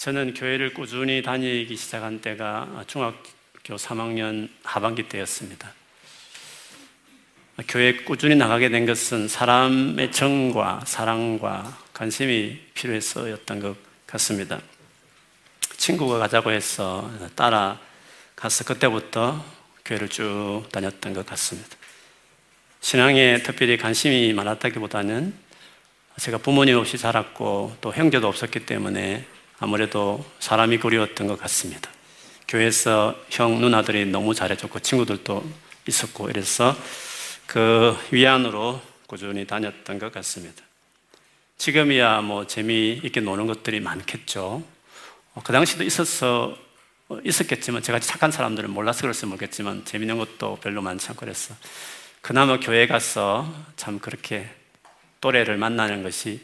저는 교회를 꾸준히 다니기 시작한 때가 중학교 3학년 하반기 때였습니다. 교회 꾸준히 나가게 된 것은 사람의 정과 사랑과 관심이 필요해서였던 것 같습니다. 친구가 가자고 해서 따라 가서 그때부터 교회를 쭉 다녔던 것 같습니다. 신앙에 특별히 관심이 많았다기보다는 제가 부모님 없이 자랐고 또 형제도 없었기 때문에 아무래도 사람이 그리웠던 것 같습니다. 교회에서 형, 누나들이 너무 잘해줬고 친구들도 있었고 이래서 그 위안으로 꾸준히 다녔던 것 같습니다. 지금이야 뭐 재미있게 노는 것들이 많겠죠. 어, 그 당시도 있었어, 있었겠지만 제가 착한 사람들은 몰라서 그럴지 모르겠지만 재미있는 것도 별로 많지 않고 그랬어. 그나마 교회 가서 참 그렇게 또래를 만나는 것이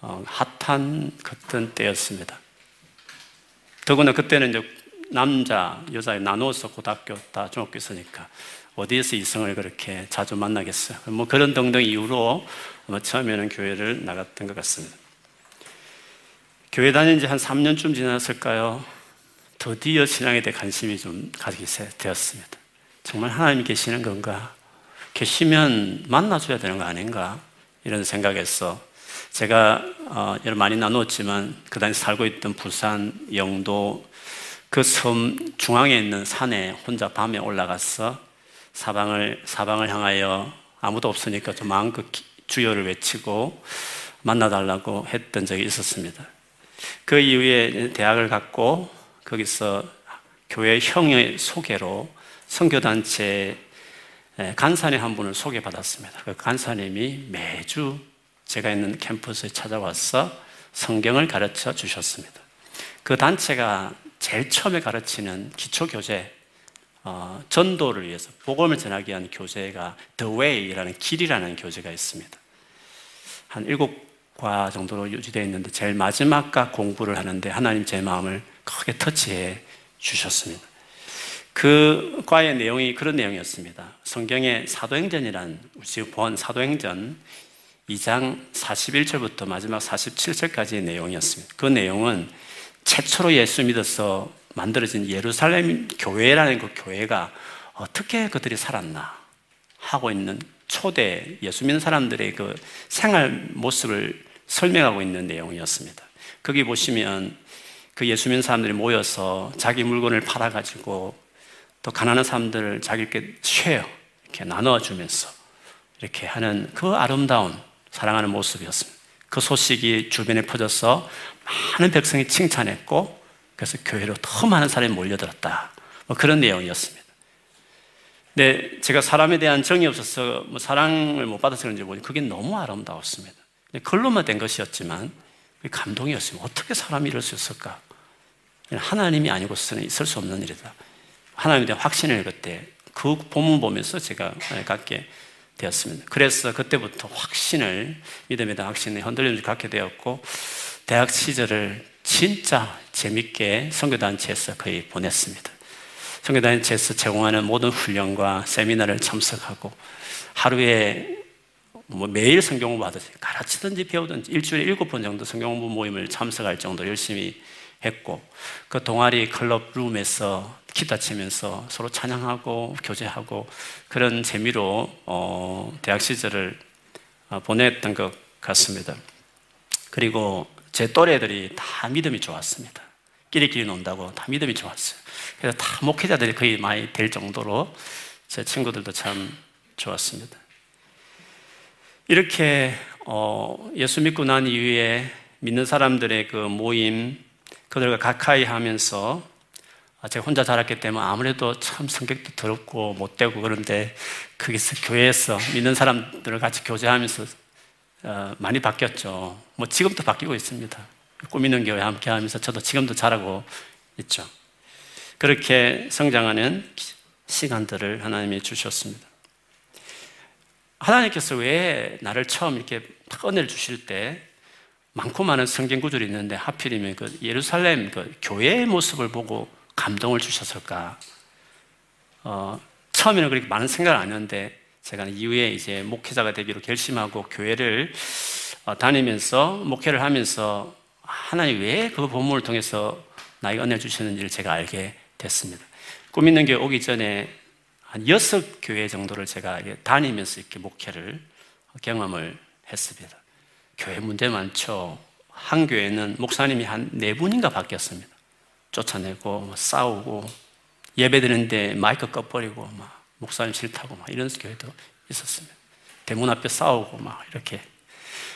어, 핫한 그던 때였습니다. 더구나 그때는 이제 남자, 여자 나누어서 고등학교 다 중학교 있으니까 어디에서 이성을 그렇게 자주 만나겠어요. 뭐 그런 등등 이유로 처음에는 교회를 나갔던 것 같습니다. 교회 다닌 지 한 3년쯤 지났을까요? 드디어 신앙에 대해 관심이 좀 가지게 되었습니다. 정말 하나님 계시는 건가? 계시면 만나줘야 되는 거 아닌가? 이런 생각에서 제가 어, 여러 많이 나누었지만 그 당시 살고 있던 부산, 영도 그 섬 중앙에 있는 산에 혼자 밤에 올라가서 사방을 사방을 향하여 아무도 없으니까 좀 마음껏 주여를 외치고 만나달라고 했던 적이 있었습니다. 그 이후에 대학을 갔고 거기서 교회 형의 소개로 선교단체 간사님 한 분을 소개받았습니다. 그 간사님이 매주 제가 있는 캠퍼스에 찾아와서 성경을 가르쳐 주셨습니다. 그 단체가 제일 처음에 가르치는 기초교재, 어, 전도를 위해서 복음을 전하기 위한 교재가 The Way라는 길이라는 교재가 있습니다. 한 일곱 과 정도로 유지되어 있는데 제일 마지막과 공부를 하는데 하나님 제 마음을 크게 터치해 주셨습니다. 그 과의 내용이 그런 내용이었습니다. 성경의 사도행전이란 우리 본 사도행전 2장 41절부터 마지막 47절까지의 내용이었습니다. 그 내용은 최초로 예수 믿어서 만들어진 예루살렘 교회라는 그 교회가 어떻게 그들이 살았나 하고 있는 초대 예수 믿는 사람들의 그 생활 모습을 설명하고 있는 내용이었습니다. 거기 보시면 그 예수 믿는 사람들이 모여서 자기 물건을 팔아가지고 또 가난한 사람들을 자기께 쉐어 이렇게 나눠주면서 이렇게 하는 그 아름다운 사랑하는 모습이었습니다. 그 소식이 주변에 퍼져서 많은 백성이 칭찬했고 그래서 교회로 더 많은 사람이 몰려들었다. 뭐 그런 내용이었습니다. 근데 제가 사람에 대한 정이 없어서 뭐 사랑을 못 받아서 그런지 모르겠는데 그게 너무 아름다웠습니다. 글로만 된 것이었지만 감동이었습니다. 어떻게 사람이 이럴 수 있을까? 하나님이 아니고서는 있을 수 없는 일이다. 하나님에 대한 확신을 그때 그 본문 보면서 제가 갖게 되었습니다. 그래서 그때부터 확신을, 믿음에 대한 확신을 흔들림을 갖게 되었고, 대학 시절을 진짜 재밌게 선교단체에서 거의 보냈습니다. 선교단체에서 제공하는 모든 훈련과 세미나를 참석하고, 하루에 뭐 매일 성경 공부 하듯이 가르치든지 배우든지 일주일에 일곱 번 정도 성경 공부 모임을 참석할 정도로 열심히 했고, 그 동아리 클럽 룸에서 기타 치면서 서로 찬양하고 교제하고 그런 재미로 어, 대학 시절을 어, 보냈던 것 같습니다. 그리고 제 또래들이 다 믿음이 좋았습니다. 끼리끼리 논다고 다 믿음이 좋았어요. 그래서 다 목회자들이 거의 많이 될 정도로 제 친구들도 참 좋았습니다. 이렇게 어, 예수 믿고 난 이후에 믿는 사람들의 그 모임, 그들과 가까이 하면서 아, 제가 혼자 자랐기 때문에 아무래도 참 성격도 더럽고 못되고 그런데 거기서 교회에서 믿는 사람들을 같이 교제하면서 어, 많이 바뀌었죠. 뭐 지금도 바뀌고 있습니다. 꾸미는 교회 함께 하면서 저도 지금도 잘하고 있죠. 그렇게 성장하는 시간들을 하나님이 주셨습니다. 하나님께서 왜 나를 처음 이렇게 은혜를 주실 때 많고 많은 성경 구절이 있는데 하필이면 그 예루살렘 그 교회의 모습을 보고 감동을 주셨을까? 어, 처음에는 그렇게 많은 생각을 안 했는데 제가 이후에 이제 목회자가 되기로 결심하고 교회를 어, 다니면서 목회를 하면서 하나님 왜 그 본문을 통해서 나에게 은혜 주시는지를 제가 알게 됐습니다. 꿈 있는 교회 오기 전에 한 여섯 교회 정도를 제가 다니면서 이렇게 목회를 경험을 했습니다. 교회 문제 많죠. 한 교회는 목사님이 한 네 분인가 바뀌었습니다. 쫓아내고 뭐 싸우고 예배 드는데 마이크 꺼버리고 막 목사님 싫다고 막 이런 교회도 있었습니다. 대문 앞에 싸우고 막 이렇게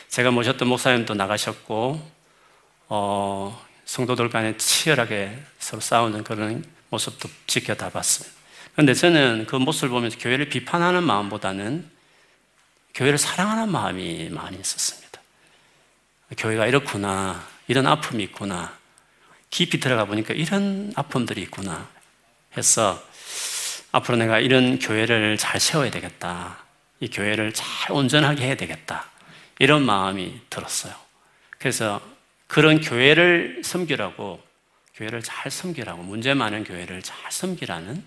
제가 모셨던 목사님도 나가셨고 어, 성도들 간에 치열하게 서로 싸우는 그런 모습도 지켜다 봤습니다. 그런데 저는 그 모습을 보면서 교회를 비판하는 마음보다는 교회를 사랑하는 마음이 많이 있었습니다. 교회가 이렇구나, 이런 아픔이 있구나, 깊이 들어가 보니까 이런 아픔들이 있구나 해서 앞으로 내가 이런 교회를 잘 세워야 되겠다. 이 교회를 잘 온전하게 해야 되겠다. 이런 마음이 들었어요. 그래서 그런 교회를 섬기라고, 교회를 잘 섬기라고, 문제 많은 교회를 잘 섬기라는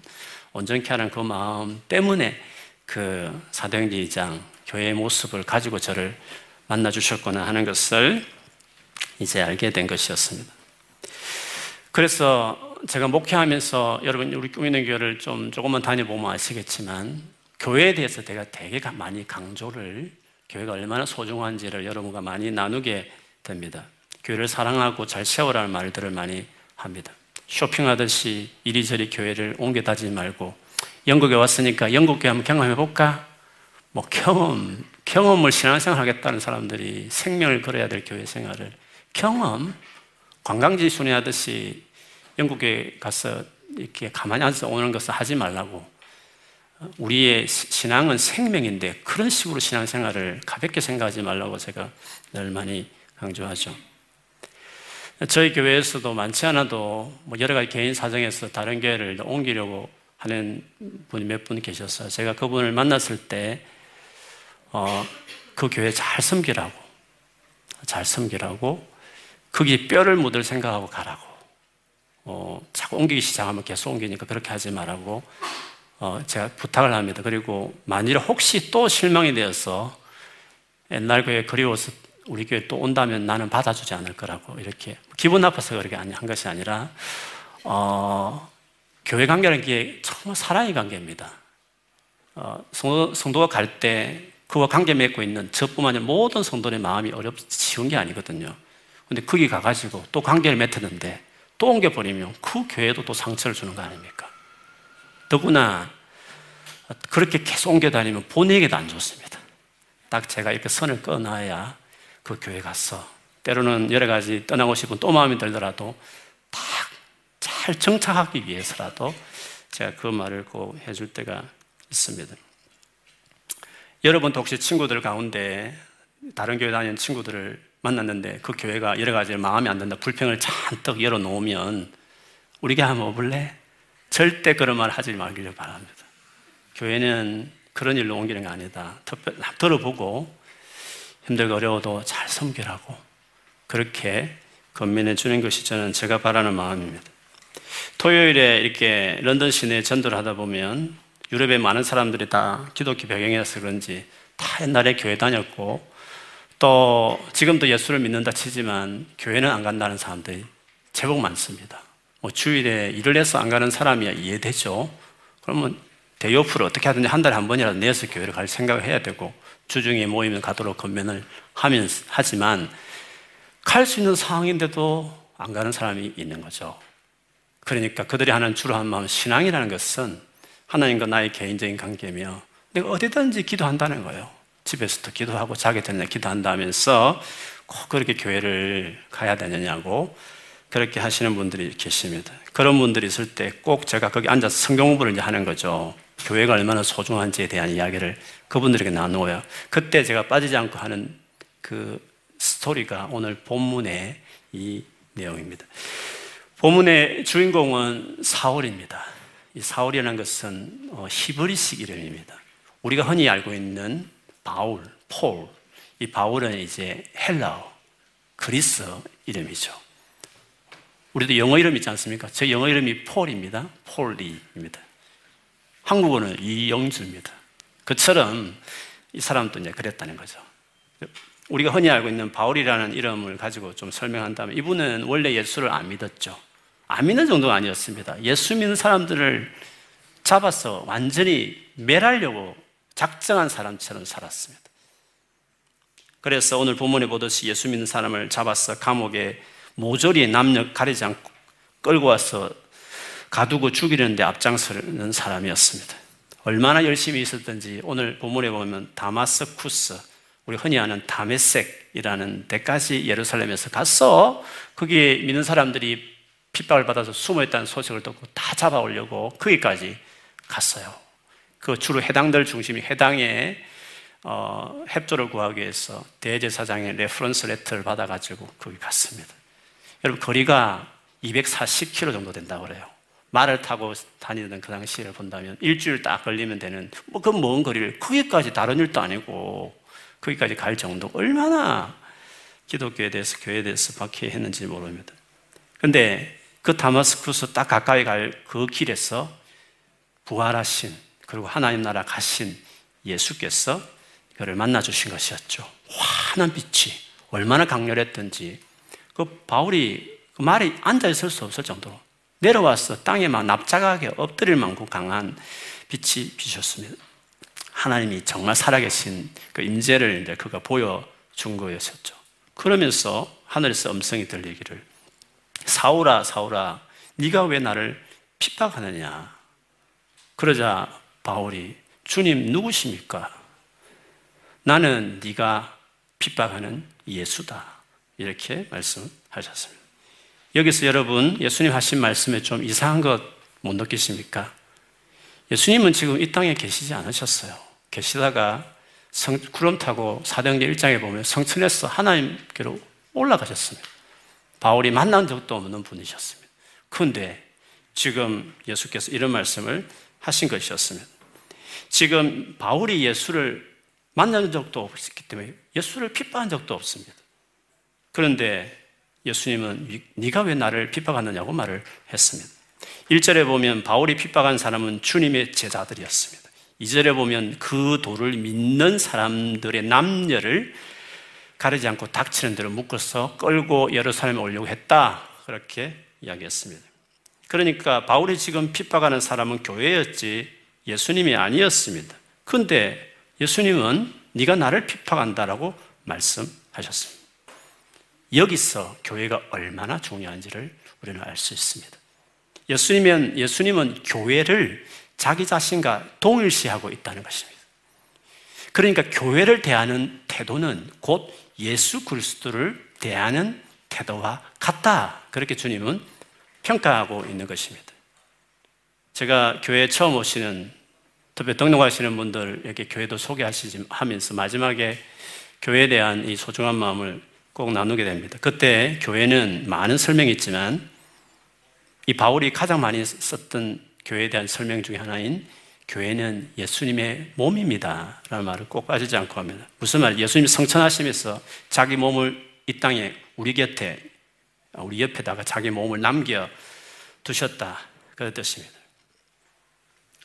온전케 하는 그 마음 때문에 그 사도행전 2장 교회의 모습을 가지고 저를 만나 주셨구나 하는 것을 이제 알게 된 것이었습니다. 그래서 제가 목회하면서 여러분 우리 꾸미는 교회를 좀 조금만 다녀보면 아시겠지만 교회에 대해서 제가 되게 많이 강조를 교회가 얼마나 소중한지를 여러분과 많이 나누게 됩니다. 교회를 사랑하고 잘 세워라는 말들을 많이 합니다. 쇼핑하듯이 이리저리 교회를 옮겨 다니지 말고 영국에 왔으니까 영국 교회 한번 경험해 볼까? 뭐 경험, 경험을 신앙생활 하겠다는 사람들이 생명을 걸어야 될 교회 생활을 경험, 관광지 순회하듯이 영국에 가서 이렇게 가만히 앉아서 오는 것을 하지 말라고. 우리의 신앙은 생명인데 그런 식으로 신앙생활을 가볍게 생각하지 말라고 제가 늘 많이 강조하죠. 저희 교회에서도 많지 않아도 뭐 여러 가지 개인 사정에서 다른 교회를 옮기려고 하는 분이 몇 분 계셨어요. 제가 그분을 만났을 때, 어, 그 교회 잘 섬기라고, 잘 섬기라고, 거기 뼈를 묻을 생각하고 가라고. 어, 자꾸 옮기기 시작하면 계속 옮기니까 그렇게 하지 말라고 어, 제가 부탁을 합니다. 그리고 만일 혹시 또 실망이 되어서 옛날 교회 그리워서 우리 교회 또 온다면 나는 받아주지 않을 거라고 이렇게 기분 나빠서 그렇게 한 것이 아니라 어, 교회 관계라는 게 정말 사랑의 관계입니다. 어, 성도, 가 갈 때 그와 관계 맺고 있는 저뿐만 아니라 모든 성도의 마음이 어렵 쉬운 게 아니거든요. 근데 거기 가가지고 또 관계를 맺었는데 또 옮겨버리면 그 교회도 또 상처를 주는 거 아닙니까? 더구나 그렇게 계속 옮겨 다니면 본인에게도 안 좋습니다. 딱 제가 이렇게 선을 꺼놔야 그 교회 가서 때로는 여러 가지 떠나고 싶은 또 마음이 들더라도 딱 잘 정착하기 위해서라도 제가 그 말을 꼭 해줄 때가 있습니다. 여러분도 혹시 친구들 가운데 다른 교회 다니는 친구들을 만났는데 그 교회가 여러 가지 마음에 안 든다, 불평을 잔뜩 열어놓으면 우리 가 한번 오볼래? 절대 그런 말 하지 말기를 바랍니다. 교회는 그런 일로 옮기는 게 아니다. 들어보고 힘들고 어려워도 잘 섬기라고 그렇게 건면해 주는 것이 저는 제가 바라는 마음입니다. 토요일에 이렇게 런던 시내에 전도를 하다 보면 유럽의 많은 사람들이 다 기독교 배경이라서 그런지 다 옛날에 교회 다녔고 또 지금도 예수를 믿는다 치지만 교회는 안 간다는 사람들이 제법 많습니다. 뭐 주일에 일을 해서 안 가는 사람이야 이해되죠. 그러면 대요프를 어떻게 하든지 한 달에 한 번이라도 내서 교회를 갈 생각을 해야 되고 주중에 모이면 가도록 건면을 하면 하지만 갈 수 있는 상황인데도 안 가는 사람이 있는 거죠. 그러니까 그들이 하는 주로 하는 마음 신앙이라는 것은 하나님과 나의 개인적인 관계며 내가 어디든지 기도한다는 거예요. 집에서도 기도하고 자기 전에 기도한다면서 꼭 그렇게 교회를 가야 되느냐고 그렇게 하시는 분들이 계십니다. 그런 분들이 있을 때 꼭 제가 거기 앉아서 성경 공부를 이제 하는 거죠. 교회가 얼마나 소중한지에 대한 이야기를 그분들에게 나누어요. 그때 제가 빠지지 않고 하는 그 스토리가 오늘 본문의 이 내용입니다. 본문의 주인공은 사울입니다. 이 사울이라는 것은 어, 히브리식 이름입니다. 우리가 흔히 알고 있는 바울, 폴. 이 바울은 이제 헬라어, 그리스 이름이죠. 우리도 영어 이름 있지 않습니까? 제 영어 이름이 Paul입니다. Paul입니다. 한국어는 이영주입니다. 그처럼 이 사람도 이제 그랬다는 거죠. 우리가 흔히 알고 있는 바울이라는 이름을 가지고 좀 설명한다면 이분은 원래 예수를 안 믿었죠. 안 믿는 정도는 아니었습니다. 예수 믿는 사람들을 잡아서 완전히 멸하려고 작정한 사람처럼 살았습니다. 그래서 오늘 본문에 보듯이 예수 믿는 사람을 잡아서 감옥에 모조리 남녀 가리지 않고 끌고 와서 가두고 죽이려는데 앞장서는 사람이었습니다. 얼마나 열심히 있었던지 오늘 본문에 보면 다마스쿠스, 우리 흔히 아는 다메섹이라는 데까지 예루살렘에서 갔어. 거기에 믿는 사람들이 핍박을 받아서 숨어 있다는 소식을 듣고 다 잡아오려고 거기까지 갔어요. 그 주로 회당들 중심이 회당에 어, 협조를 구하기 위해서 대제사장의 reference letter를 받아가지고 거기 갔습니다. 여러분 거리가 240km 정도 된다고 그래요. 말을 타고 다니던 그 당시를 본다면 일주일 딱 걸리면 되는 뭐 그 먼 거리를 거기까지 다른 일도 아니고 거기까지 갈 정도 얼마나 기독교에 대해서 교회에 대해서 박해했는지 모릅니다. 근데 그 다마스쿠스 딱 가까이 갈 그 길에서 부활하신 그리고 하나님 나라 가신 예수께서 그를 만나 주신 것이었죠. 환한 빛이 얼마나 강렬했던지 그 바울이 그 말이 앉아 있을 수 없을 정도로 내려와서 땅에 막 납작하게 엎드릴 만큼 강한 빛이 비셨습니다. 하나님이 정말 살아계신 그 임재를 이제 그가 보여준 거였었죠. 그러면서 하늘에서 음성이 들리기를 사울아 사울아 네가 왜 나를 핍박하느냐 그러자 바울이 주님 누구십니까? 나는 네가 핍박하는 예수다 이렇게 말씀하셨습니다. 여기서 여러분 예수님 하신 말씀에 좀 이상한 것 못 느끼십니까? 예수님은 지금 이 땅에 계시지 않으셨어요. 계시다가 성, 구름 타고 사도행전 1장에 보면 성천에서 하나님께로 올라가셨습니다. 바울이 만난 적도 없는 분이셨습니다. 그런데 지금 예수께서 이런 말씀을 하신 것이었습니다. 지금 바울이 예수를 만난 적도 없었기 때문에 예수를 핍박한 적도 없습니다. 그런데 예수님은 네가 왜 나를 핍박하느냐고 말을 했습니다. 1절에 보면 바울이 핍박한 사람은 주님의 제자들이었습니다. 2절에 보면 그 도를 믿는 사람들의 남녀를 가리지 않고 닥치는 대로 묶어서 끌고 예루살렘에 오려고 했다. 그렇게 이야기했습니다. 그러니까 바울이 지금 핍박하는 사람은 교회였지 예수님이 아니었습니다. 근데 예수님은 네가 나를 핍박한다라고 말씀하셨습니다. 여기서 교회가 얼마나 중요한지를 우리는 알 수 있습니다. 예수님은, 예수님은 교회를 자기 자신과 동일시하고 있다는 것입니다. 그러니까 교회를 대하는 태도는 곧 예수 그리스도를 대하는 태도와 같다. 그렇게 주님은 평가하고 있는 것입니다. 제가 교회 처음 오시는 특히 등록하시는 분들에게 교회도 소개하시지 하면서 마지막에 교회에 대한 이 소중한 마음을 꼭 나누게 됩니다. 그때 교회는 많은 설명이 있지만 이 바울이 가장 많이 썼던 교회에 대한 설명 중에 하나인 교회는 예수님의 몸입니다. 라는 말을 꼭 빠지지 않고 합니다. 무슨 말? 예수님이 성천하시면서 자기 몸을 이 땅에 우리 곁에, 우리 옆에다가 자기 몸을 남겨 두셨다. 그런 뜻입니다.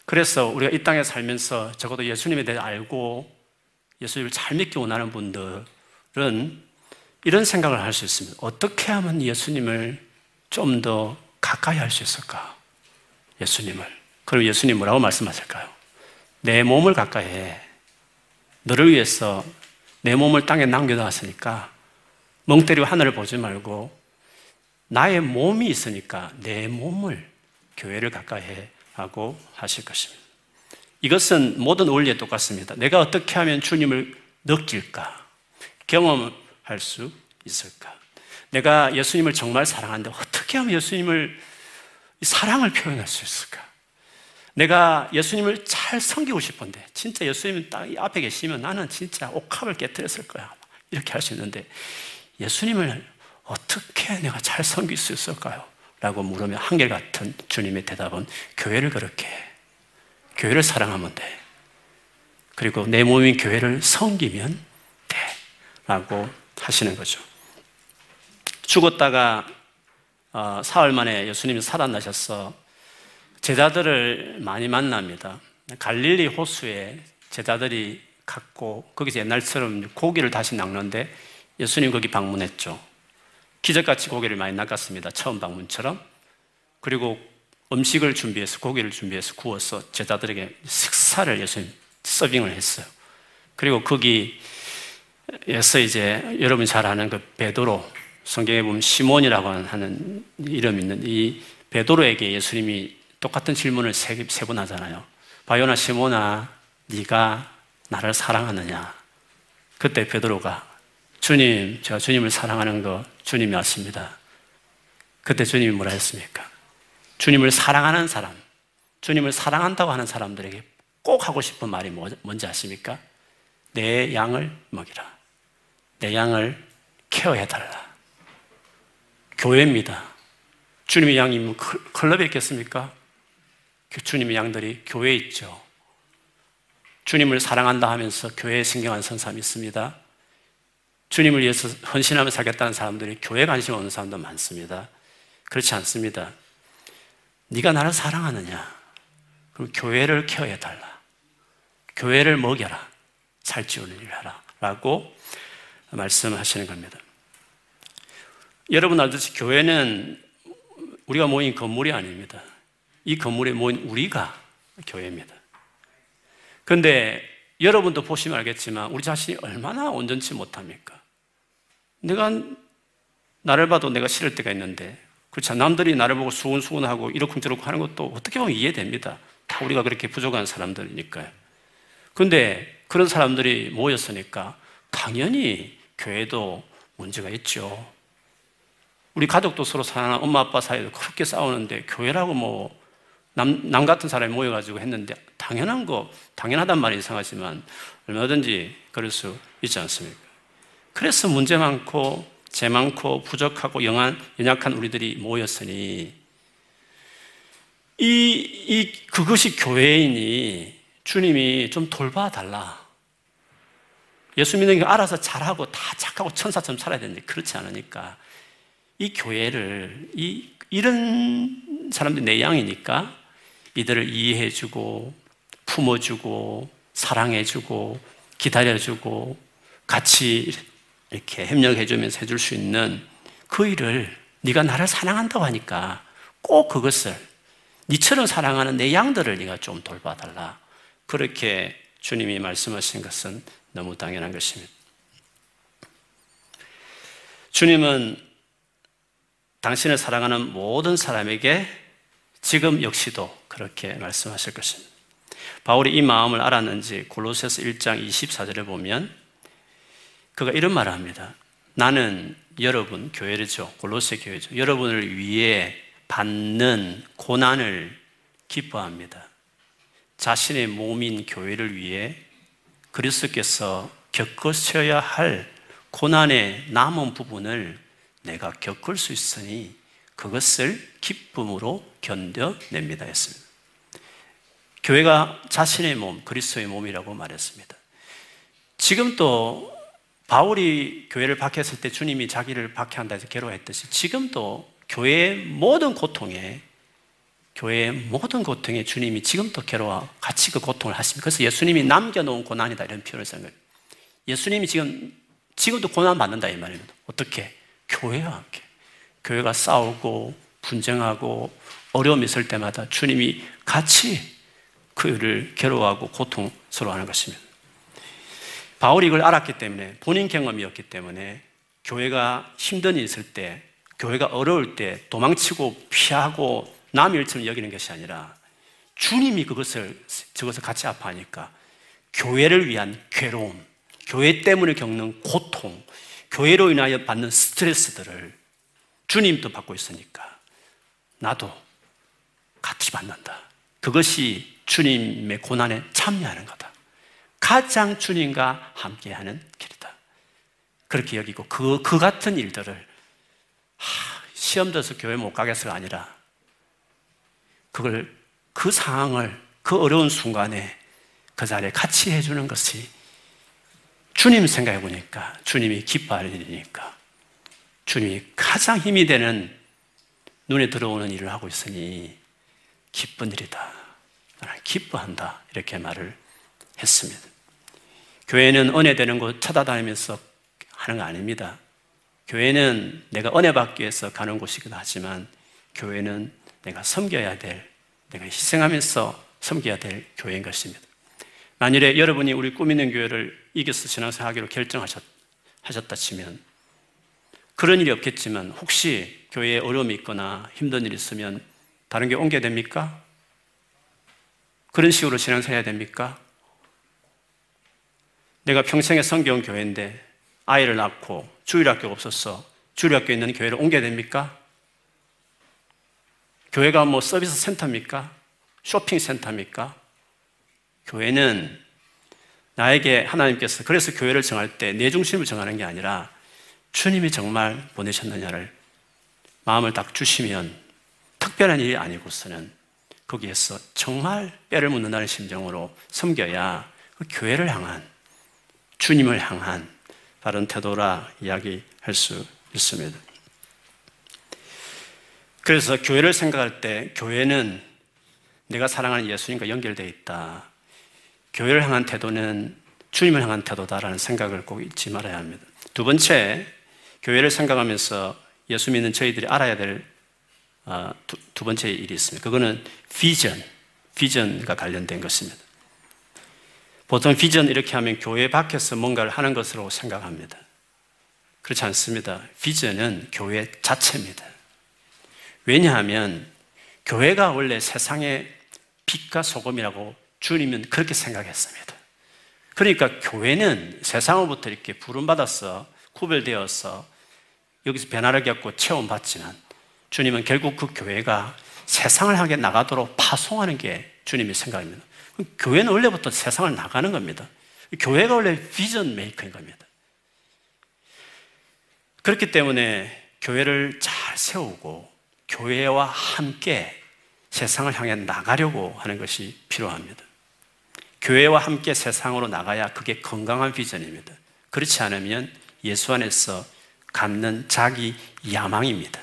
그래서 우리가 이 땅에 살면서 적어도 예수님에 대해 알고 예수님을 잘 믿기 원하는 분들은 이런 생각을 할 수 있습니다. 어떻게 하면 예수님을 좀 더 가까이 할 수 있을까? 예수님을. 그럼 예수님 뭐라고 말씀하실까요? 내 몸을 가까이 해. 너를 위해서 내 몸을 땅에 남겨놨으니까 멍 때리고 하늘을 보지 말고 나의 몸이 있으니까 내 몸을 교회를 가까이 해 하고 하실 것입니다. 이것은 모든 원리에 똑같습니다. 내가 어떻게 하면 주님을 느낄까? 경험할 수 있을까? 내가 예수님을 정말 사랑하는데 어떻게 하면 예수님을 사랑을 표현할 수 있을까? 내가 예수님을 잘 섬기고 싶은데 진짜 예수님 딱 앞에 계시면 나는 진짜 옥합을 깨뜨렸을 거야. 이렇게 할 수 있는데 예수님을 어떻게 내가 잘 섬길 수 있을까요? 라고 물으면 한결같은 주님의 대답은 교회를 그렇게 해. 교회를 사랑하면 돼. 그리고 내 몸인 교회를 섬기면 돼. 라고 하시는 거죠. 죽었다가 어, 사흘 만에 예수님이 살아나셔서 제자들을 많이 만납니다. 갈릴리 호수에 제자들이 갔고 거기서 옛날처럼 고기를 다시 낚는데 예수님 거기 방문했죠. 기적같이 고기를 많이 낚았습니다. 처음 방문처럼. 그리고 음식을 준비해서 고기를 준비해서 구워서 제자들에게 식사를 예수님 서빙을 했어요. 그리고 거기에서 이제 여러분 잘 아는 그 베드로 성경에 보면 시몬이라고 하는 이름 있는 이 베드로에게 예수님이 똑같은 질문을 세 번 하잖아요. 바요나 시몬아, 네가 나를 사랑하느냐? 그때 베드로가 주님, 제가 주님을 사랑하는 거 주님이 아십니다. 그때 주님이 뭐라 했습니까? 주님을 사랑하는 사람, 주님을 사랑한다고 하는 사람들에게 꼭 하고 싶은 말이 뭐, 뭔지 아십니까? 내 양을 먹이라. 내 양을 케어해달라. 교회입니다. 주님의 양이 클럽에 있겠습니까? 그 주님의 양들이 교회에 있죠. 주님을 사랑한다 하면서 교회에 신경안 선 사람이 있습니다. 주님을 위해서 헌신하며 살겠다는 사람들이 교회 관심 없는 사람도 많습니다. 그렇지 않습니다. 네가 나를 사랑하느냐? 그럼 교회를 케어해 달라. 교회를 먹여라. 살찌우는 일을 하라. 라고 말씀하시는 겁니다. 여러분 알듯이 교회는 우리가 모인 건물이 아닙니다. 이 건물에 모인 우리가 교회입니다. 그런데 여러분도 보시면 알겠지만 우리 자신이 얼마나 온전치 못합니까? 내가 나를 봐도 내가 싫을 때가 있는데 그렇죠. 남들이 나를 보고 수근수근하고 이러쿵저러쿵 하는 것도 어떻게 보면 이해됩니다. 다 우리가 그렇게 부족한 사람들이니까요. 그런데 그런 사람들이 모였으니까 당연히 교회도 문제가 있죠. 우리 가족도 서로 사랑하는 엄마 아빠 사이도 그렇게 싸우는데 교회라고 뭐 남, 남 같은 사람이 모여가지고 했는데 당연한 거, 당연하단 말이 이상하지만 얼마든지 그럴 수 있지 않습니까? 그래서 문제 많고, 죄 많고, 부족하고, 영한, 연약한 우리들이 모였으니, 이, 이, 그것이 교회이니 주님이 좀 돌봐달라. 예수 믿는 게 알아서 잘하고 다 착하고 천사처럼 살아야 되는데 그렇지 않으니까 이 교회를, 이, 이런 사람들이 내 양이니까 이들을 이해해주고 품어주고 사랑해주고 기다려주고 같이 이렇게 협력해주면서 해줄 수 있는 그 일을 네가 나를 사랑한다고 하니까 꼭 그것을 니처럼 사랑하는 내 양들을 네가 좀 돌봐달라. 그렇게 주님이 말씀하신 것은 너무 당연한 것입니다. 주님은 당신을 사랑하는 모든 사람에게 지금 역시도 그렇게 말씀하실 것입니다. 바울이 이 마음을 알았는지 골로새서 1장 24절에 보면 그가 이런 말을 합니다. 나는 여러분 교회죠. 골로새 교회죠. 여러분을 위해 받는 고난을 기뻐합니다. 자신의 몸인 교회를 위해 그리스도께서 겪으셔야 할 고난의 남은 부분을 내가 겪을 수 있으니 그것을 기쁨으로 견뎌냅니다 했습니다. 교회가 자신의 몸, 그리스도의 몸이라고 말했습니다. 지금 또 바울이 교회를 박해했을 때 주님이 자기를 박해한다 해서 괴로워했듯이 지금도 교회의 모든 고통에 교회의 모든 고통에 주님이 지금도 괴로워 같이 그 고통을 하십니다. 그래서 예수님이 남겨놓은 고난이다 이런 표현을 쓴 거예요. 예수님이 지금 지금도 고난 받는다 이 말입니다. 어떻게? 교회와 함께. 교회가 싸우고 분쟁하고 어려움이 있을 때마다 주님이 같이 그를 괴로워하고 고통스러워하는 것입니다. 바울이 이걸 알았기 때문에 본인 경험이었기 때문에 교회가 힘든 일이 있을 때 교회가 어려울 때 도망치고 피하고 남의 일처럼 여기는 것이 아니라 주님이 그것을 저것을 같이 아파하니까 교회를 위한 괴로움, 교회 때문에 겪는 고통, 교회로 인하여 받는 스트레스들을 주님도 받고 있으니까 나도 같이 받는다. 그것이 주님의 고난에 참여하는 거다. 가장 주님과 함께하는 길이다. 그렇게 여기고 그, 그 같은 일들을 하, 시험 들어서 교회 못 가겠어가 아니라 그걸 그 상황을 그 어려운 순간에 그 자리에 같이 해주는 것이 주님 생각해 보니까 주님이 기뻐할 일이니까 주님이 가장 힘이 되는 눈에 들어오는 일을 하고 있으니 기쁜 일이다. 나는 기뻐한다. 이렇게 말을 했습니다. 교회는 은혜 되는 곳 찾아다니면서 하는 거 아닙니다. 교회는 내가 은혜 받기 위해서 가는 곳이기도 하지만 교회는 내가 섬겨야 될, 내가 희생하면서 섬겨야 될 교회인 것입니다. 만일에 여러분이 우리 꾸미는 교회를 이겨서 신앙생활 하기로 결정하셨다 치면 그런 일이 없겠지만 혹시 교회에 어려움이 있거나 힘든 일이 있으면 다른 게 옮겨야 됩니까? 그런 식으로 신앙생활 해야 됩니까? 내가 평생에 성경 교회인데 아이를 낳고 주일학교가 없었어. 주일학교에 있는 교회를 옮겨야 됩니까? 교회가 뭐 서비스 센터입니까? 쇼핑 센터입니까? 교회는 나에게 하나님께서 그래서 교회를 정할 때 내 중심을 정하는 게 아니라 주님이 정말 보내셨느냐를 마음을 딱 주시면 특별한 일이 아니고서는 거기에서 정말 뼈를 묻는다는 심정으로 섬겨야 그 교회를 향한 주님을 향한 바른 태도라 이야기할 수 있습니다. 그래서 교회를 생각할 때 교회는 내가 사랑하는 예수님과 연결되어 있다. 교회를 향한 태도는 주님을 향한 태도다라는 생각을 꼭 잊지 말아야 합니다. 두 번째, 교회를 생각하면서 예수 믿는 저희들이 알아야 될 어, 두, 두 번째 일이 있습니다. 그거는 비전, 비전과 관련된 것입니다. 보통 비전 이렇게 하면 교회 밖에서 뭔가를 하는 것으로 생각합니다. 그렇지 않습니다. 비전은 교회 자체입니다. 왜냐하면 교회가 원래 세상의 빛과 소금이라고 주님은 그렇게 생각했습니다. 그러니까 교회는 세상으로부터 이렇게 부름받아서 구별되어서 여기서 변화를 겪고 체험받지만 주님은 결국 그 교회가 세상을 향해 나가도록 파송하는 게 주님의 생각입니다. 교회는 원래부터 세상을 나가는 겁니다. 교회가 원래 비전 메이커인 겁니다. 그렇기 때문에 교회를 잘 세우고 교회와 함께 세상을 향해 나가려고 하는 것이 필요합니다. 교회와 함께 세상으로 나가야 그게 건강한 비전입니다. 그렇지 않으면 예수 안에서 갖는 자기 야망입니다.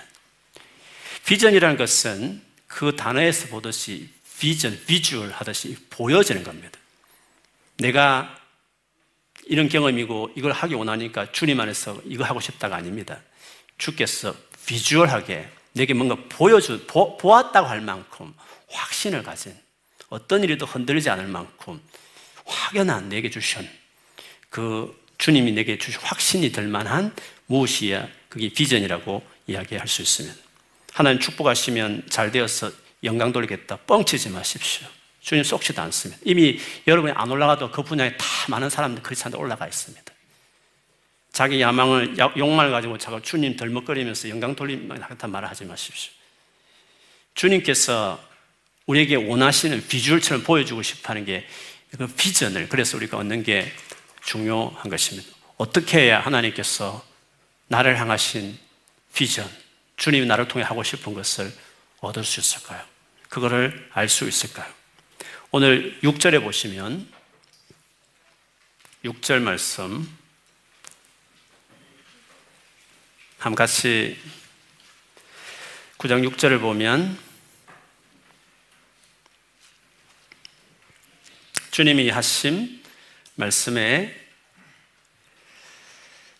비전이라는 것은 그 단어에서 보듯이 비전, 비주얼 하듯이 보여지는 겁니다. 내가 이런 경험이고 이걸 하기 원하니까 주님 안에서 이거 하고 싶다가 아닙니다. 주께서 비주얼하게 내게 뭔가 보여주, 보, 보았다고 할 만큼 확신을 가진 어떤 일에도 흔들리지 않을 만큼 확연한 내게 주신 그 주님이 내게 주신 확신이 들 만한 무엇이야 그게 비전이라고 이야기할 수 있습니다. 하나님 축복하시면 잘 되어서 영광 돌리겠다. 뻥치지 마십시오. 주님 쏙지도 않습니다. 이미 여러분이 안 올라가도 그 분야에 다 많은 사람들 크리스찬들 올라가 있습니다. 자기 야망을, 욕망을 가지고 자꾸 주님 덜먹거리면서 영광 돌리면 하겠다 말을 하지 마십시오. 주님께서 우리에게 원하시는 비주얼처럼 보여주고 싶어 하는 게 그 비전을 그래서 우리가 얻는 게 중요한 것입니다. 어떻게 해야 하나님께서 나를 향하신 비전, 주님이 나를 통해 하고 싶은 것을 얻을 수 있을까요? 그거를 알 수 있을까요? 오늘 6절에 보시면 6절 말씀 함 같이 9장 6절을 보면 주님이 하심 말씀에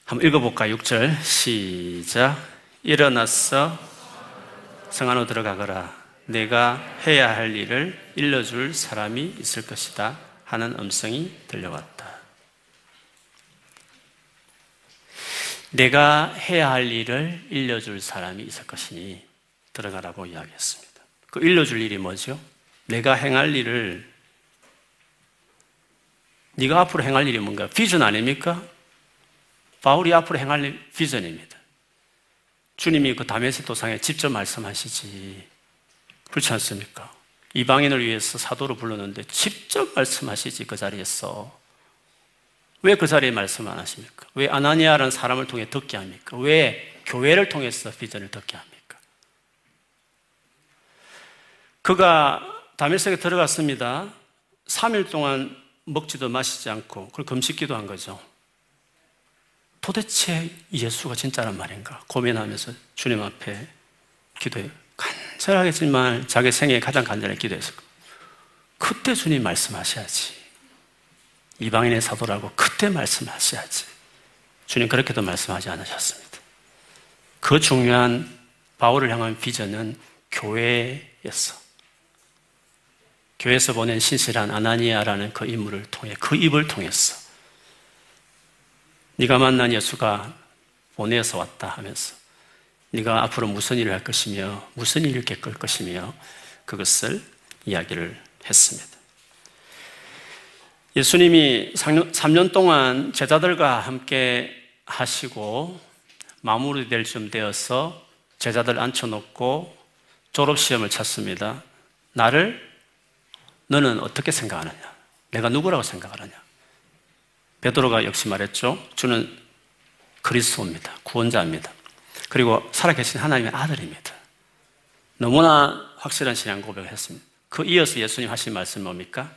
한번 읽어볼까요? 6절 시작 일어났어 성 안으로 들어가거라 내가 해야 할 일을 일러줄 사람이 있을 것이다 하는 음성이 들려왔다. 내가 해야 할 일을 일러줄 사람이 있을 것이니 들어가라고 이야기했습니다. 그 일러줄 일이 뭐죠? 내가 행할 일을 네가 앞으로 행할 일이 뭔가? 비전 아닙니까? 바울이 앞으로 행할 일 비전입니다. 주님이 그 다메섹 도상에 직접 말씀하시지. 그렇지 않습니까? 이방인을 위해서 사도를 불렀는데 직접 말씀하시지 그 자리에서 왜 그 자리에 말씀 안 하십니까? 왜 아나니아라는 사람을 통해 듣게 합니까? 왜 교회를 통해서 비전을 듣게 합니까? 그가 다메섹에 들어갔습니다. 3일 동안 먹지도 마시지 않고 그걸 금식기도 한 거죠. 도대체 예수가 진짜란 말인가 고민하면서 주님 앞에 기도해요. 간절하겠지만 자기 생애 가장 간절히 기도했을 거예요. 그때 주님 말씀하셔야지. 이방인의 사도라고 그때 말씀하셔야지. 주님 그렇게도 말씀하지 않으셨습니다. 그 중요한 바울을 향한 비전은 교회였어. 교회에서 보낸 신실한 아나니아라는 그 인물을 통해 그 입을 통했어. 네가 만난 예수가 보내서 왔다 하면서 네가 앞으로 무슨 일을 할 것이며 무슨 일을 겪을 것이며 그것을 이야기를 했습니다. 예수님이 3년 동안 제자들과 함께 하시고 마무리될 쯤 되어서 제자들 앉혀놓고 졸업시험을 찾습니다. 나를 너는 어떻게 생각하느냐? 내가 누구라고 생각하느냐? 베드로가 역시 말했죠. 주는 그리스도입니다. 구원자입니다. 그리고 살아계신 하나님의 아들입니다. 너무나 확실한 신앙 고백을 했습니다. 그 이어서 예수님 하신 말씀 뭡니까?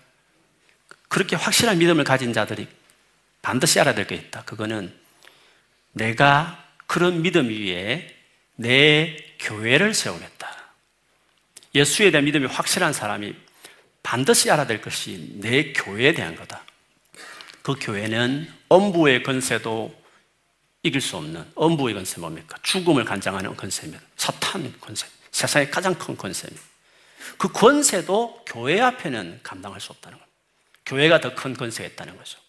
그렇게 확실한 믿음을 가진 자들이 반드시 알아야 될 게 있다. 그거는 내가 그런 믿음 위에 내 교회를 세우겠다. 예수에 대한 믿음이 확실한 사람이 반드시 알아야 될 것이 내 교회에 대한 거다. 그 교회는 엄부의 건세도 이길 수 없는 엄부의 건세 뭡니까? 죽음을 간장하는 건세입니다. 사탄 건세. 세상의 가장 큰 건세입니다. 그 권세도 교회 앞에는 감당할 수 없다는 겁니다. 교회가 더 큰 권세가 있다는 거죠.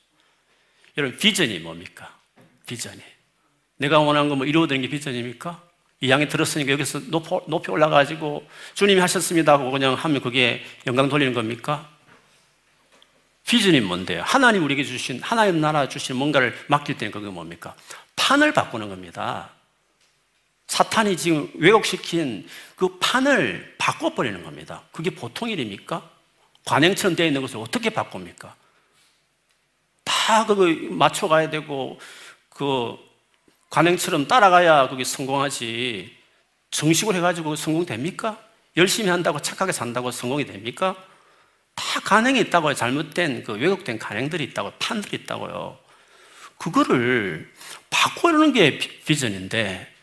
여러분, 비전이 뭡니까? 비전이. 내가 원하는 거뭐 이루어지는 게 비전입니까? 이 양이 들었으니까 여기서 높이 올라가지고 주님이 하셨습니다 하고 그냥 하면 그게 영광 돌리는 겁니까? 비전이 뭔데요? 하나님 우리에게 주신, 하나님 나라 주신 뭔가를 맡길 때는 그게 뭡니까? 판을 바꾸는 겁니다. 사탄이 지금 왜곡시킨 그 판을 바꿔버리는 겁니다. 그게 보통 일입니까? 관행처럼 되어 있는 것을 어떻게 바꿉니까? 다 그거 맞춰가야 되고, 그 관행처럼 따라가야 그게 성공하지. 정식으로 해가지고 성공됩니까? 열심히 한다고 착하게 산다고 성공이 됩니까? 다 간행이 있다고요. 잘못된 그 왜곡된 간행들이 있다고 판들이 있다고요. 그거를 바꾸는 게 비전인데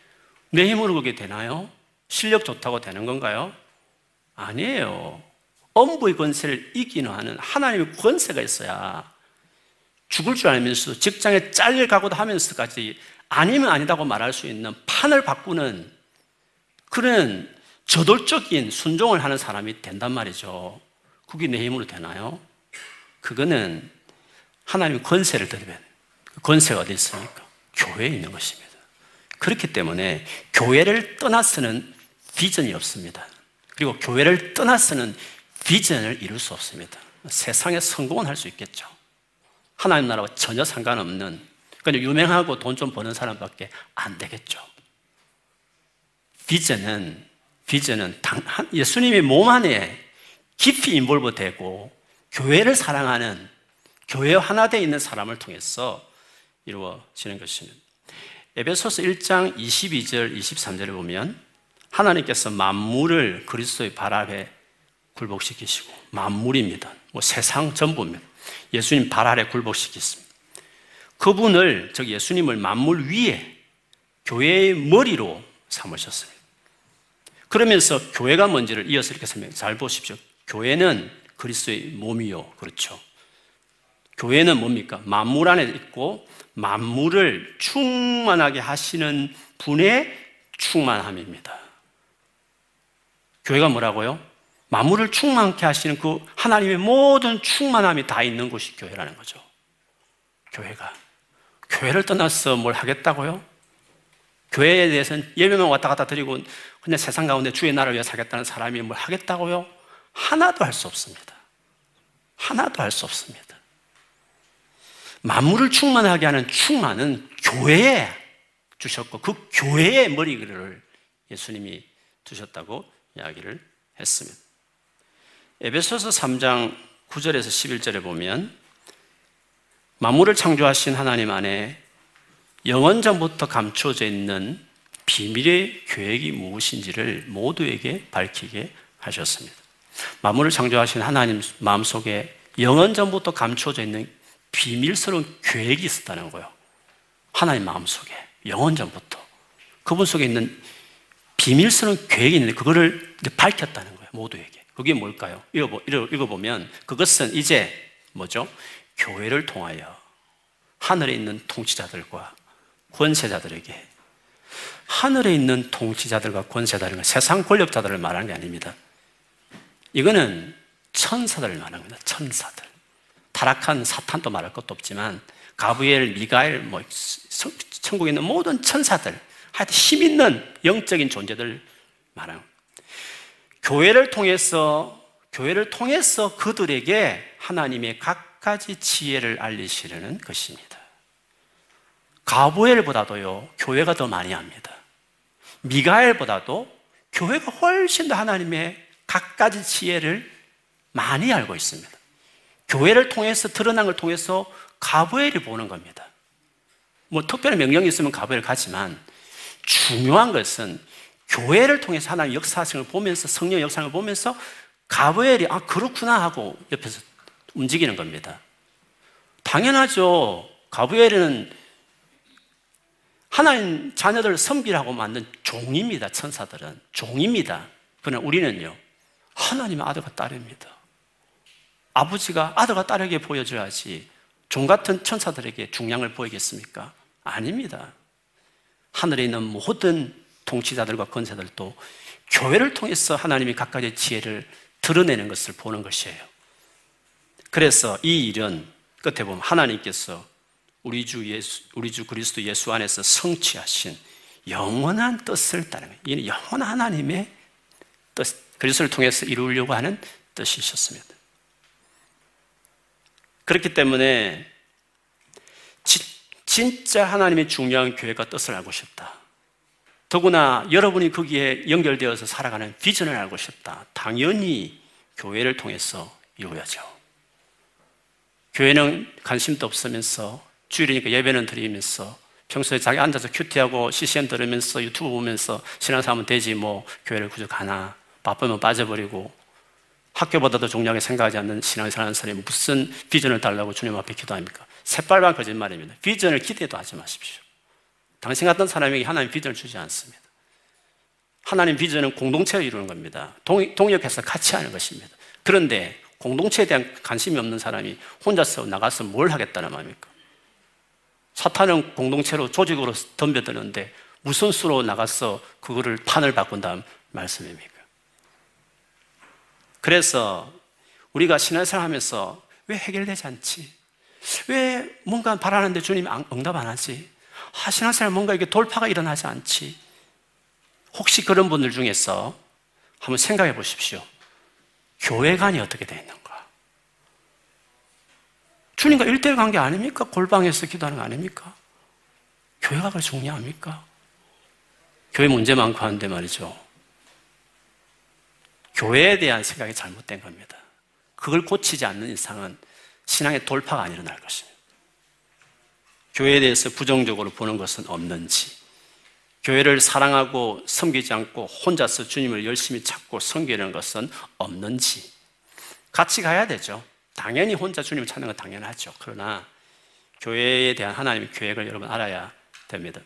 내 힘으로 그게 되나요? 실력 좋다고 되는 건가요? 아니에요. 엄부의 권세를 이기는 하는 하나님의 권세가 있어야 죽을 줄 알면서 직장에 잘려가고도 하면서까지 아니면 아니다고 말할 수 있는 판을 바꾸는 그런 저돌적인 순종을 하는 사람이 된단 말이죠. 그게 내 힘으로 되나요? 그거는 하나님의 권세를 드리면 그 권세가 어디 있습니까? 교회에 있는 것입니다. 그렇기 때문에 교회를 떠나서는 비전이 없습니다. 그리고 교회를 떠나서는 비전을 이룰 수 없습니다. 세상에 성공은 할 수 있겠죠. 하나님 나라와 전혀 상관없는 그냥 유명하고 돈 좀 버는 사람밖에 안 되겠죠. 비전은 비전은 예수님의 몸 안에 깊이 인볼브 되고 교회를 사랑하는 교회 하나 되어 있는 사람을 통해서 이루어지는 것입니다. 에베소서 1장 22절 23절을 보면 하나님께서 만물을 그리스도의 발 아래 굴복시키시고 만물입니다. 뭐 세상 전부입니다. 예수님 발 아래 굴복시켰습니다. 그분을 즉 예수님을 만물 위에 교회의 머리로 삼으셨습니다. 그러면서 교회가 뭔지를 이어서 이렇게 설명. 잘 보십시오. 교회는 그리스도의 몸이요. 그렇죠. 교회는 뭡니까? 만물 안에 있고 만물을 충만하게 하시는 분의 충만함입니다. 교회가 뭐라고요? 만물을 충만케 하시는 그 하나님의 모든 충만함이 다 있는 곳이 교회라는 거죠. 교회가. 교회를 떠나서 뭘 하겠다고요? 교회에 대해서는 예배만 왔다 갔다 드리고 그냥 세상 가운데 주의 나라를 위해 살겠다는 사람이 뭘 하겠다고요? 하나도 할 수 없습니다. 하나도 할 수 없습니다. 만물을 충만하게 하는 충만은 교회에 주셨고 그 교회의 머리를 예수님이 두셨다고 이야기를 했습니다. 에베소서 3장 9절에서 11절에 보면 만물을 창조하신 하나님 안에 영원전부터 감춰져 있는 비밀의 계획이 무엇인지를 모두에게 밝히게 하셨습니다. 만물을 창조하신 하나님 마음속에 영원 전부터 감춰져 있는 비밀스러운 계획이 있었다는 거예요. 하나님 마음속에 영원 전부터 그분 속에 있는 비밀스러운 계획이 있는데 그거를 밝혔다는 거예요. 모두에게. 그게 뭘까요? 읽어보, 읽어보면 그것은 이제 뭐죠? 교회를 통하여 하늘에 있는 통치자들과 권세자들에게 하늘에 있는 통치자들과 권세자들과 세상 권력자들을 말하는 게 아닙니다. 이거는 천사들을 말하는 겁니다. 천사들. 타락한 사탄도 말할 것도 없지만 가브리엘, 미가엘, 뭐 천국에 있는 모든 천사들, 하여튼 힘 있는 영적인 존재들 말하는 교회를 통해서 교회를 통해서 그들에게 하나님의 각 가지 지혜를 알리시려는 것입니다. 가브엘보다도요 교회가 더 많이 합니다. 미가엘보다도 교회가 훨씬 더 하나님의 각가지 지혜를 많이 알고 있습니다. 교회를 통해서 드러난 걸 통해서 가브엘이 보는 겁니다. 뭐 특별한 명령이 있으면 가브엘 가지만 중요한 것은 교회를 통해서 하나님 역사성을 보면서 성령 역사를 보면서 가브엘이 아 그렇구나 하고 옆에서 움직이는 겁니다. 당연하죠. 가브엘은 하나님 자녀들을 섬기라고 만든 종입니다. 천사들은 종입니다. 그러나 우리는요 하나님의 아들과 딸입니다. 아버지가 아들과 딸에게 보여줘야지 종 같은 천사들에게 중량을 보이겠습니까? 아닙니다. 하늘에 있는 모든 통치자들과 권세들도 교회를 통해서 하나님이 각각의 지혜를 드러내는 것을 보는 것이에요. 그래서 이 일은 끝에 보면 하나님께서 우리 주 예수, 우리 주 그리스도 예수 안에서 성취하신 영원한 뜻을 따르는. 이는 영원한 하나님의 뜻, 그리스도를 통해서 이루려고 하는 뜻이셨습니다. 그렇기 때문에 지, 진짜 하나님의 중요한 교회가 뜻을 알고 싶다. 더구나 여러분이 거기에 연결되어서 살아가는 비전을 알고 싶다. 당연히 교회를 통해서 이루어야죠. 교회는 관심도 없으면서 주일이니까 예배는 드리면서 평소에 자기 앉아서 큐티하고 CCM 들으면서 유튜브 보면서 신앙사하면 되지 뭐 교회를 구조 가나 바쁘면 빠져버리고 학교보다도 중요하게 생각하지 않는 신앙생활 하는 사람이 무슨 비전을 달라고 주님 앞에 기도합니까? 새빨간 거짓말입니다. 비전을 기대도 하지 마십시오. 당신 같은 사람에게 하나님 비전을 주지 않습니다. 하나님 비전은 공동체를 이루는 겁니다. 동, 동역해서 같이 하는 것입니다. 그런데 공동체에 대한 관심이 없는 사람이 혼자서 나가서 뭘 하겠다는 말입니까? 사탄은 공동체로 조직으로 덤벼드는데 무슨 수로 나가서 그거를 판을 바꾼다는 말씀입니까? 그래서 우리가 신앙생활 하면서 왜 해결되지 않지? 왜 뭔가 바라는데 주님이 응답 안 하지? 아, 신앙생활 뭔가 이게 돌파가 일어나지 않지? 혹시 그런 분들 중에서 한번 생각해 보십시오. 교회관이 어떻게 되어 있는가? 주님과 일대일 관계 아닙니까? 골방에서 기도하는 거 아닙니까? 교회가 그걸 중요합니까? 교회 문제 많고 하는데 말이죠. 교회에 대한 생각이 잘못된 겁니다. 그걸 고치지 않는 이상은 신앙의 돌파가 안 일어날 것입니다. 교회에 대해서 부정적으로 보는 것은 없는지, 교회를 사랑하고 섬기지 않고 혼자서 주님을 열심히 찾고 섬기는 것은 없는지, 같이 가야 되죠. 당연히 혼자 주님을 찾는 건 당연하죠. 그러나 교회에 대한 하나님의 계획을 여러분 알아야 됩니다.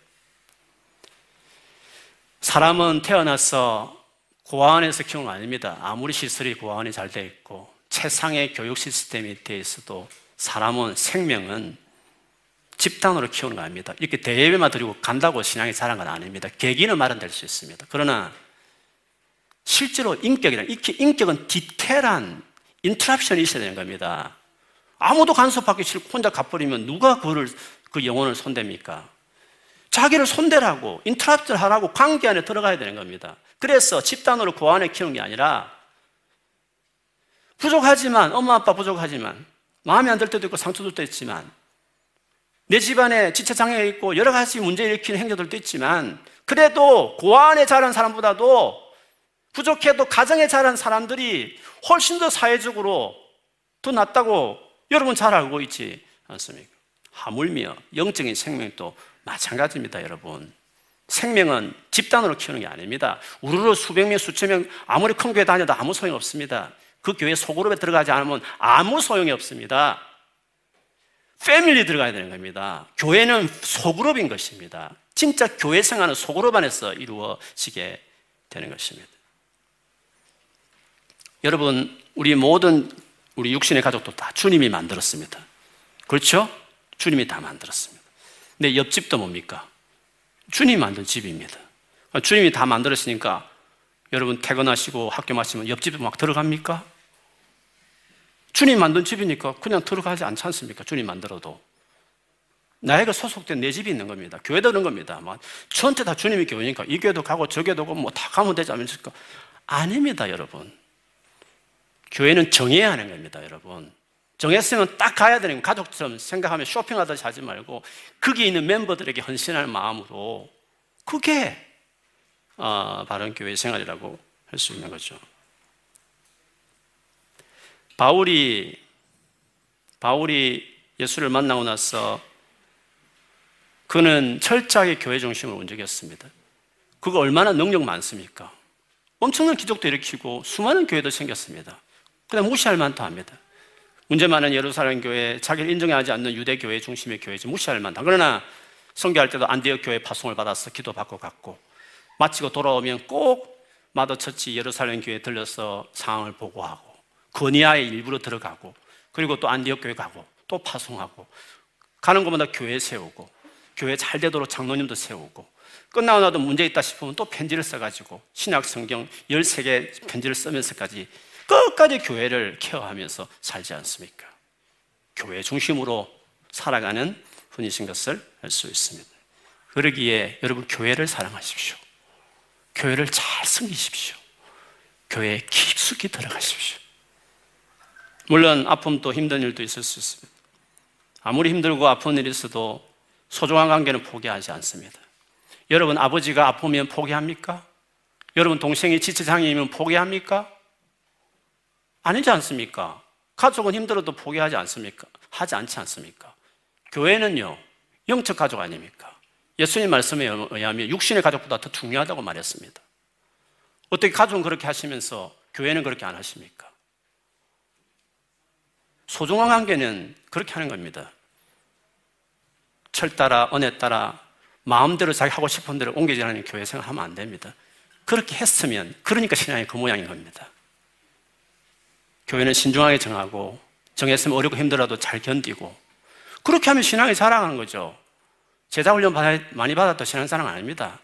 사람은 태어나서 고아원에서 키우는 거 아닙니다. 아무리 시설이 고아원이 잘 되어 있고 최상의 교육 시스템이 되어 있어도 사람은 생명은 집단으로 키우는 거 아닙니다. 이렇게 대예배만 드리고 간다고 신앙이 자란 건 아닙니다. 계기는 마련될 수 있습니다. 그러나 실제로 인격이란 인격은 디테일한 interruption이 있어야 되는 겁니다. 아무도 간섭하기 싫고 혼자 가버리면 누가 그를 그 영혼을 손댑니까? 자기를 손대라고 interruption 하라고 관계 안에 들어가야 되는 겁니다. 그래서 집단으로 고아원에 키우는 게 아니라 부족하지만 엄마 아빠 부족하지만 마음에 안 들 때도 있고 상처도 있지만 내 집안에 지체장애가 있고 여러 가지 문제 일으키는 행동들도 있지만 그래도 고아원에 자란 사람보다도 부족해도 가정에 자란 사람들이 훨씬 더 사회적으로 더 낫다고 여러분 잘 알고 있지 않습니까? 하물며 영적인 생명도 마찬가지입니다, 여러분. 생명은 집단으로 키우는 게 아닙니다. 우르르 수백 명, 수천 명, 아무리 큰 교회 다녀도 아무 소용 없습니다. 그 교회 소그룹에 들어가지 않으면 아무 소용이 없습니다. 패밀리 들어가야 되는 겁니다. 교회는 소그룹인 것입니다. 진짜 교회 생활은 소그룹 안에서 이루어지게 되는 것입니다. 여러분, 우리 모든 우리 육신의 가족도 다 주님이 만들었습니다. 그렇죠? 주님이 다 만들었습니다. 근데 옆집도 뭡니까? 주님이 만든 집입니다. 주님이 다 만들었으니까 여러분 퇴근하시고 학교 마치면 옆집에 막 들어갑니까? 주님 만든 집이니까 그냥 들어가지 않지 않습니까? 주님 만들어도. 나이가 소속된 내 집이 있는 겁니다. 교회도 그런 겁니다. 막 전체 다 주님이 교회니까 이 교회도 가고 저 교회도 가고 뭐 다 가면 되지 않습니까? 아닙니다, 여러분. 교회는 정해야 하는 겁니다, 여러분. 정했으면 딱 가야 되는 거 가족처럼 생각하면 쇼핑하듯이 하지 말고 거기 있는 멤버들에게 헌신하는 마음으로 그게 어, 바른 교회 생활이라고 할 수 있는 거죠. 바울이 바울이 예수를 만나고 나서 그는 철저하게 교회 중심을 움직였습니다. 그거 얼마나 능력 많습니까? 엄청난 기적도 일으키고 수많은 교회도 생겼습니다. 그냥 무시할 만도 합니다. 문제 많은 예루살렘 교회, 자기를 인정하지 않는 유대 교회 중심의 교회지 무시할 만다. 그러나 성교할 때도 안디옥 교회 파송을 받아서 기도받고 갔고 마치고 돌아오면 꼭 마더처치 예루살렘 교회에 들려서 상황을 보고하고 거니아에 일부러 들어가고 그리고 또 안디옥 교회 가고 또 파송하고 가는 곳마다 교회 세우고 교회 잘 되도록 장로님도 세우고 끝나고 나도 문제 있다 싶으면 또 편지를 써가지고 신약 성경 13개 편지를 쓰면서까지 끝까지 교회를 케어하면서 살지 않습니까? 교회 중심으로 살아가는 분이신 것을 알 수 있습니다. 그러기에 여러분 교회를 사랑하십시오. 교회를 잘 섬기십시오. 교회에 깊숙이 들어가십시오. 물론 아픔도 힘든 일도 있을 수 있습니다. 아무리 힘들고 아픈 일이 있어도 소중한 관계는 포기하지 않습니다. 여러분 아버지가 아프면 포기합니까? 여러분 동생이 지체장애이면 포기합니까? 아니지 않습니까? 가족은 힘들어도 포기하지 않습니까? 하지 않지 않습니까? 교회는요, 영적 가족 아닙니까? 예수님 말씀에 의하면 육신의 가족보다 더 중요하다고 말했습니다. 어떻게 가족은 그렇게 하시면서 교회는 그렇게 안 하십니까? 소중한 관계는 그렇게 하는 겁니다. 철 따라, 은혜 따라, 마음대로 자기 하고 싶은 대로 옮겨지는 교회 생활하면 안 됩니다. 그렇게 했으면, 그러니까 신앙이 그 모양인 겁니다. 교회는 신중하게 정하고 정했으면 어렵고 힘들어도 잘 견디고 그렇게 하면 신앙이 자라가는 거죠. 제자 훈련 많이 받았던 신앙사람 아닙니다.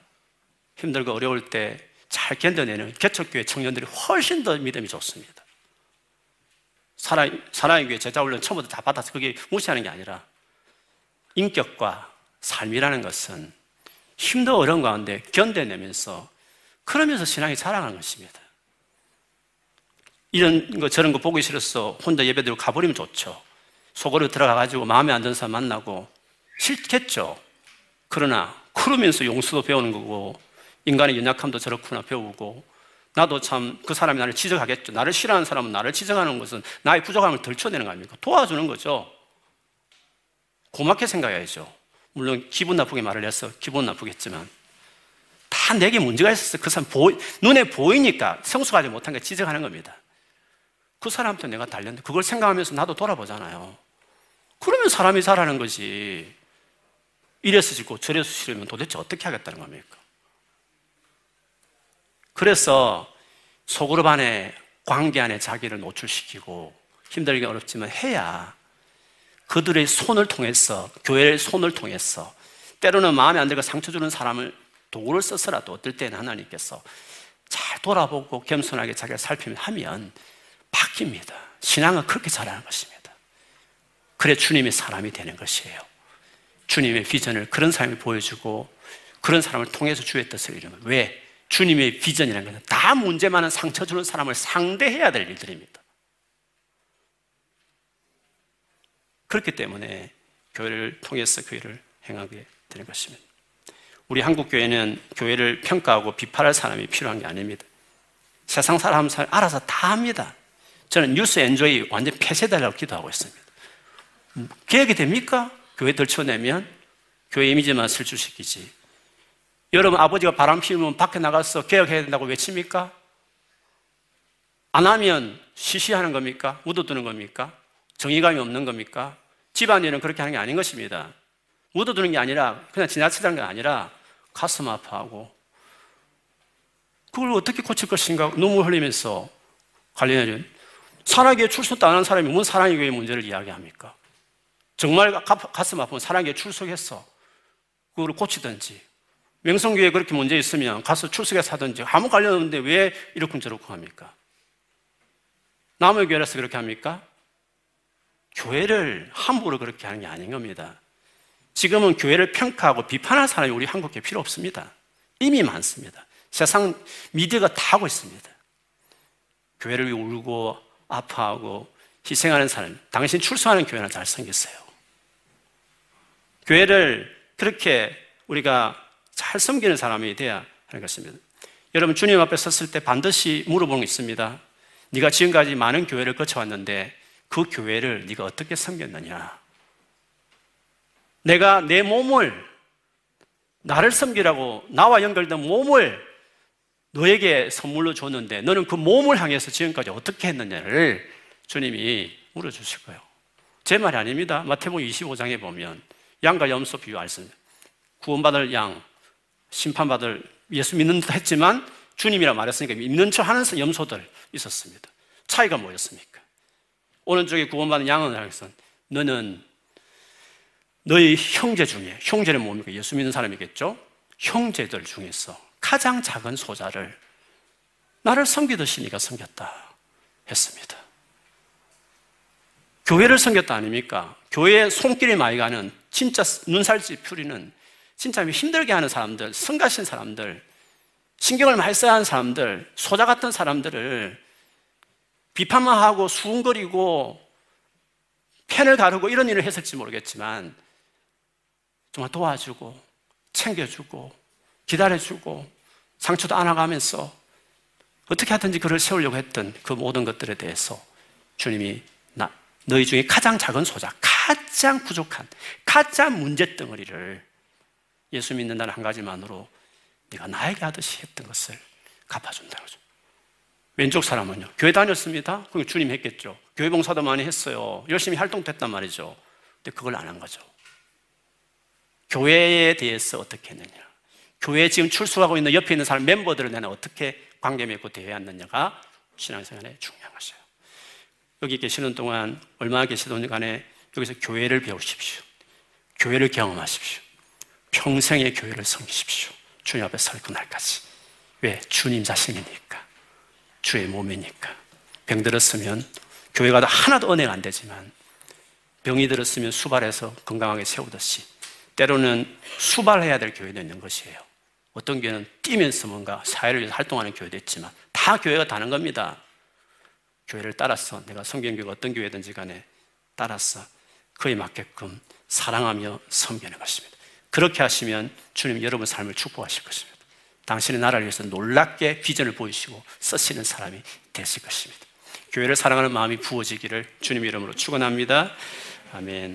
힘들고 어려울 때 잘 견뎌내는 개척교회 청년들이 훨씬 더 믿음이 좋습니다. 사랑, 사랑의 교회 제자 훈련 처음부터 다 받아서 그게 무시하는 게 아니라 인격과 삶이라는 것은 힘도 어려운 가운데 견뎌내면서 그러면서 신앙이 자라가는 것입니다. 이런 거 저런 거 보기 싫어서 혼자 예배드리고 가버리면 좋죠. 속으로 들어가가지고 마음에 안 드는 사람 만나고 싫겠죠. 그러나 그러면서 용서도 배우는 거고 인간의 연약함도 저렇구나 배우고 나도 참 그 사람이 나를 지적하겠죠. 나를 싫어하는 사람은 나를 지적하는 것은 나의 부족함을 덜쳐내는 거 아닙니까? 도와주는 거죠. 고맙게 생각해야죠. 물론 기분 나쁘게 말을 해서 기분 나쁘겠지만 다 내게 문제가 있었어. 그 사람 보, 눈에 보이니까 성숙하지 못한 게 지적하는 겁니다. 그 사람한테 내가 달렸는데 그걸 생각하면서 나도 돌아보잖아요. 그러면 사람이 살아는 거지. 이래서 짓고 저래서 싫으면 도대체 어떻게 하겠다는 겁니까? 그래서 속으로 안에 관계 안에 자기를 노출시키고 힘들게 어렵지만 해야 그들의 손을 통해서 교회의 손을 통해서 때로는 마음에 안 들고 상처 주는 사람을 도구를 써서라도 어떨 때는 하나님께서 잘 돌아보고 겸손하게 자기를 살피면 하면 바뀝니다. 신앙은 그렇게 자라는 것입니다. 그래 주님의 사람이 되는 것이에요. 주님의 비전을 그런 사람이 보여주고 그런 사람을 통해서 주의 뜻을 이루는 왜? 주님의 비전이라는 것은 다 문제 많은 상처 주는 사람을 상대해야 될 일들입니다. 그렇기 때문에 교회를 통해서 교회를 행하게 되는 것입니다. 우리 한국 교회는 교회를 평가하고 비판할 사람이 필요한 게 아닙니다. 세상 사람 알아서 다 합니다. 저는 뉴스 엔조이 완전 폐쇄되라고 기도하고 있습니다. 계획이 됩니까? 교회 들쳐내면 교회 이미지만 실추시키지. 여러분 아버지가 바람 피우면 밖에 나가서 개혁해야 된다고 외칩니까? 안 하면 시시하는 겁니까? 묻어두는 겁니까? 정의감이 없는 겁니까? 집안일은 그렇게 하는 게 아닌 것입니다. 묻어두는 게 아니라 그냥 지나치다는 게 아니라 가슴 아파하고 그걸 어떻게 고칠 것인가 눈물 흘리면서 관련해준 사랑교회 출석도 안 하는 사람이 뭔 사랑교회 문제를 이야기합니까? 정말 가슴 아프면 사랑에 출석했어. 그걸 고치든지. 명성교회 그렇게 문제 있으면 가서 출석해서 하든지 아무 관련 없는데 왜 이렇게 저렇게 합니까? 남의 교회라서 그렇게 합니까? 교회를 함부로 그렇게 하는 게 아닌 겁니다. 지금은 교회를 평가하고 비판할 사람이 우리 한국에 필요 없습니다. 이미 많습니다. 세상 미디어가 다 하고 있습니다. 교회를 울고 아파하고 희생하는 사람, 당신 출소하는 교회는 잘 생겼어요. 교회를 그렇게 우리가 잘 섬기는 사람이 돼야 하는 것입니다. 여러분 주님 앞에 섰을 때 반드시 물어보는 게 있습니다. 네가 지금까지 많은 교회를 거쳐왔는데 그 교회를 네가 어떻게 섬겼느냐? 내가 내 몸을 나를 섬기라고 나와 연결된 몸을 너에게 선물로 줬는데 너는 그 몸을 향해서 지금까지 어떻게 했느냐를 주님이 물어주실 거예요. 제 말이 아닙니다. 마태복음 25장에 보면 양과 염소 비유 알습니다. 구원받을 양, 심판받을 예수 믿는 듯 했지만 주님이라 말했으니까 믿는 척 하는 염소들 있었습니다. 차이가 뭐였습니까? 오른쪽에 구원받은 양은 하겠어. 너는 너희 형제 중에, 형제는 뭡니까? 예수 믿는 사람이겠죠? 형제들 중에서 가장 작은 소자를 나를 섬기듯이 네가 섬겼다 했습니다. 교회를 섬겼다 아닙니까? 교회에 손길이 많이 가는 진짜 눈살집 퓨리는 진짜 힘들게 하는 사람들, 성가신 사람들, 신경을 많이 써야 하는 사람들, 소자 같은 사람들을 비판만 하고 수군거리고 펜을 가르고 이런 일을 했을지 모르겠지만 정말 도와주고 챙겨주고 기다려주고 상처도 안아가면서 어떻게 하든지 그를 세우려고 했던 그 모든 것들에 대해서 주님이 나, 너희 중에 가장 작은 소자, 가장 부족한, 가장 문제덩어리를 예수 믿는다는 한 가지만으로 네가 나에게 하듯이 했던 것을 갚아준다는 거죠. 왼쪽 사람은요, 교회 다녔습니다. 그럼 주님 했겠죠. 교회 봉사도 많이 했어요. 열심히 활동했단 말이죠. 근데 그걸 안 한 거죠. 교회에 대해서 어떻게 했느냐. 교회에 지금 출석하고 있는 옆에 있는 사람 멤버들을 내가 어떻게 관계 맺고 대해왔느냐가 신앙생활에 중요한 것이에요. 여기 계시는 동안 얼마나 계시든 간에 여기서 교회를 배우십시오. 교회를 경험하십시오. 평생의 교회를 섬기십시오. 주님 앞에 설 그날까지. 왜? 주님 자신이니까. 주의 몸이니까. 병 들었으면 교회가 하나도 은혜가 안 되지만 병이 들었으면 수발해서 건강하게 세우듯이 때로는 수발해야 될 교회도 있는 것이에요. 어떤 교회는 뛰면서 뭔가 사회를 위해서 활동하는 교회도 있지만 다 교회가 다른 겁니다. 교회를 따라서 내가 성경교가 어떤 교회든지 간에 따라서 그에 맞게끔 사랑하며 섬기는 것입니다. 그렇게 하시면 주님 여러분 삶을 축복하실 것입니다. 당신의 나라를 위해서 놀랍게 비전을 보이시고 쓰시는 사람이 되실 것입니다. 교회를 사랑하는 마음이 부어지기를 주님 이름으로 축원합니다. 아멘.